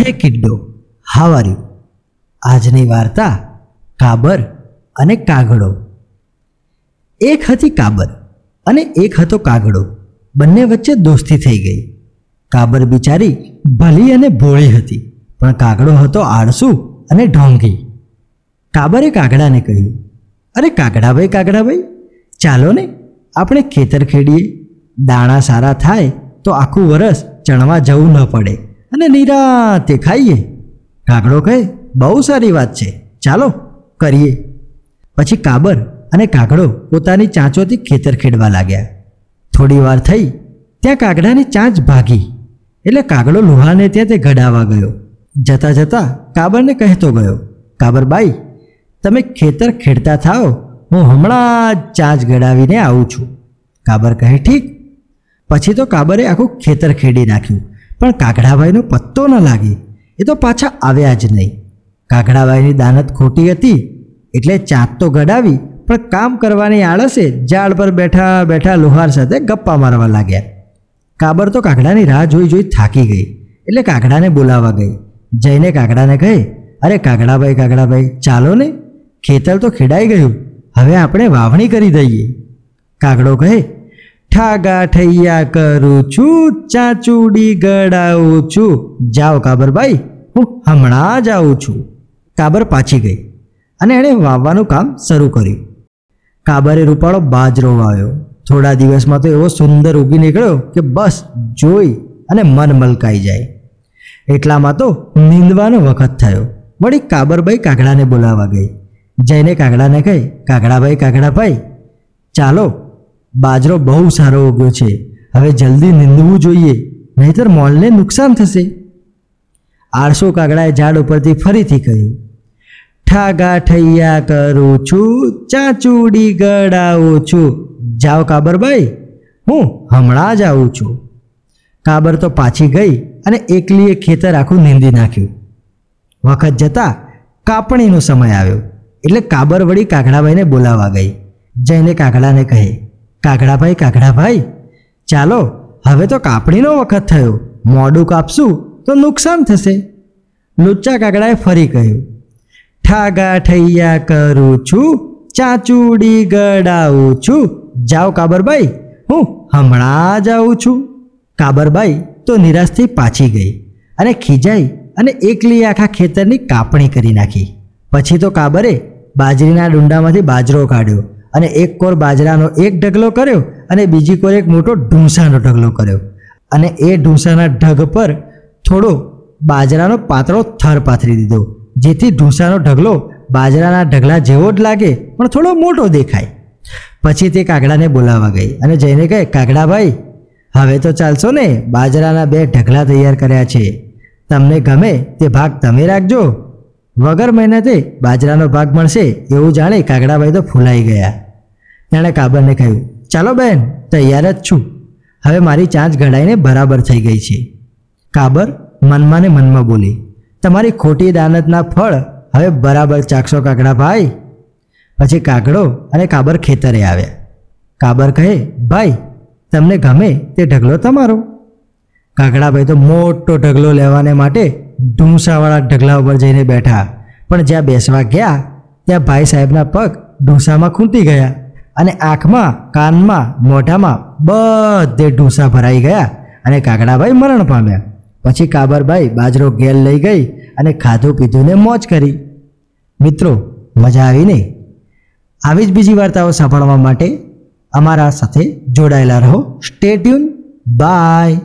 હે કિડ્ડો, હાવ આજની વાર્તા કાબર અને કાગડો. એક હતી કાબર અને એક હતો કાગડો. બંને વચ્ચે દોસ્તી થઈ ગઈ. કાબર બિચારી ભલી અને ભોળી હતી, પણ કાગડો હતો આળસુ અને ઢોંગી. કાબરે કાગડાને કહ્યું, અરે કાગડાભાઈ કાગડાભાઈ, ચાલો ને આપણે ખેતર ખેડીએ. દાણા સારા થાય તો આખું વરસ ચણવા જવું ન પડે. અને નિરાતે ખાઈએ. કાગડો કહે, બહુ સારી વાત છે. ચાલો, કરીએ. પછી કાબર અને કાગડો પોતાની ચાંચોથી ખેતર ખેડવા લાગ્યા. થોડી વાર થઈ, ત્યાં કાગડાની ચાંચ ભાગી. એટલે કાગડો લુહાને ત્યાં તે ઘડાવા ગયો. જતા જતા કાબરને કહેતો ગયો કાબરબાઈ તમે ખેતર ખેડતા થાઓ. હું હમણાં જ ચાંચ ગડાવીને આવું છું. કાબર કહે, ઠીક. પછી તો કાબરે આખું ખેતર ખેડી નાખ્યું. પણ કાગડાભાઈનો પત્તો ન લાગી. એ તો પાછા આવ્યા જ નહીં. કાગડાભાઈની દાનત ખોટી હતી, એટલે ચાંદ તો ગડાવી, પણ કામ કરવાની આળસે ઝાડ પર બેઠા બેઠા લુહાર સાથે ગપ્પા મારવા લાગ્યા. કાબર તો કાગડાની રાહ જોઈ જોઈ થાકી ગઈ, એટલે કાગડાને બોલાવવા ગઈ. જઈને કાગડાને કહે, અરે કાગડાભાઈ કાગડાભાઈ, ચાલો ને. ખેતર તો ખેડાઈ ગયું. હવે આપણે વાવણી કરી દઈએ. કાગડો કહે ઠાગા ઠૈયા કરું છું, ચાચુડી ગડાવું છું. જાઓ કાબરભાઈ હું હમણાં જ આવું છું. કાબર પાછી ગઈ અને એણે વાવવાનું કામ શરૂ કર્યું. કાબરે રૂપાળો બાજરો વાવ્યો. થોડા દિવસમાં તો એવો સુંદર ઉગી નીકળ્યો કે બસ જોઈ અને મન મલકાઈ જાય. એટલામાં તો નીંદવાનો વખત થયો. વળી કાબરભાઈ કાગડાને બોલાવવા ગઈ. જઈને કાગડાને કહે, કાગડાભાઈ કાગડાભાઈ, ચાલો બાજરો બહુ સારો ઉગ્યો છે. હવે જલ્દી નીંદવું જોઈએ, નહીતર મોલને નુકસાન થશે. આળસો કાગડાએ ઝાડ ઉપરથી ફરીથી કહ્યું, ઠાગા ઠૈયા કરું છું, ચાચુડી ગડાવું છું. જાઓ કાબરભાઈ હું હમણાં જ આવું છું. કાબર તો પાછી ગઈ અને એકલીએ ખેતર આખું નીંદી નાખ્યું. વખત જતાં કાપણીનો સમય આવ્યો, એટલે કાબર વળી કાગડાભાઈને બોલાવવા ગઈ, જઈને કાગડાને કહે કાગડાભાઈ કાગડાભાઈ, ચાલો, હવે તો કાપણીનો વખત થયો. મોડું કાપશું તો નુકસાન થશે. લુચ્ચા કાગડાએ ફરી કહ્યું, ઠાગા ઠૈયા કરું છું, ચાચુડી ગડાવું છું. જાઓ કાબરબાઈ, હું હમણાં જાઉં છું. કાબરબાઈ તો નિરાશથી પાછી ગઈ અને ખીજાઈ અને એકલી આખા ખેતરની કાપણી કરી નાખી. પછી તો કાબરે બાજરીના ડુંડામાંથી બાજરો કાઢ્યો. અને એક કોર બાજરાનો એક ઢગલો કર્યો અને બીજી કોર એક મોટો ઢૂંસાનો ઢગલો કર્યો. અને એ ઢૂંસાના ઢગ પર થોડો બાજરાનો પાતળો થર પાથરી દીધો, જેથી ઢૂંસાનો ઢગલો બાજરાના ઢગલા જેવો જ લાગે, પણ થોડો મોટો દેખાય. પછી તે કાગડાને બોલાવવા ગઈ અને જઈને કહે કાગડાભાઈ હવે તો ચાલશો ને? બાજરાના બે ઢગલા તૈયાર કર્યા છે. તમને ગમે તે ભાગ તમે રાખજો. વગર મહેનતે બાજરાનો ભાગ મળશે એવું જાણે કાગડાભાઈ તો ફૂલાઈ ગયા. તેણે કાબરને કહ્યું, ચાલો બેન, તૈયાર જ છું. હવે મારી ચાંચ ઘડાઈને બરાબર થઈ ગઈ છે. કાબર મનમાં ને મનમાં બોલી, તમારી ખોટી દાનતના ફળ હવે બરાબર ચાખશો કાગડાભાઈ. પછી કાગડો અને કાબર ખેતરે આવ્યા. કાબર કહે, ભાઈ, તમને ગમે તે ઢગલો તમારો. કાગડાભાઈ તો મોટો ઢગલો લેવાને માટે ઢૂંસાવાળા ઢગલા ઉપર જઈને બેઠા. પણ જ્યાં બેસવા ગયા, ત્યાં ભાઈ સાહેબના પગ ઢૂંસામાં ખૂંટી ગયા અને આંખમાં, કાનમાં, મોઢામાં બધે ઢૂંસા ભરાઈ ગયા અને કાગડાભાઈ મરણ પામ્યા. પછી કાબરભાઈ બાજરો ગેલ લઈ ગઈ અને ખાધું પીધુંને મોજ કરી. મિત્રો, મજા આવીને આવી જ બીજી વાર્તાઓ સાંભળવા માટે અમારા સાથે જોડાયેલા રહો. Stay tune by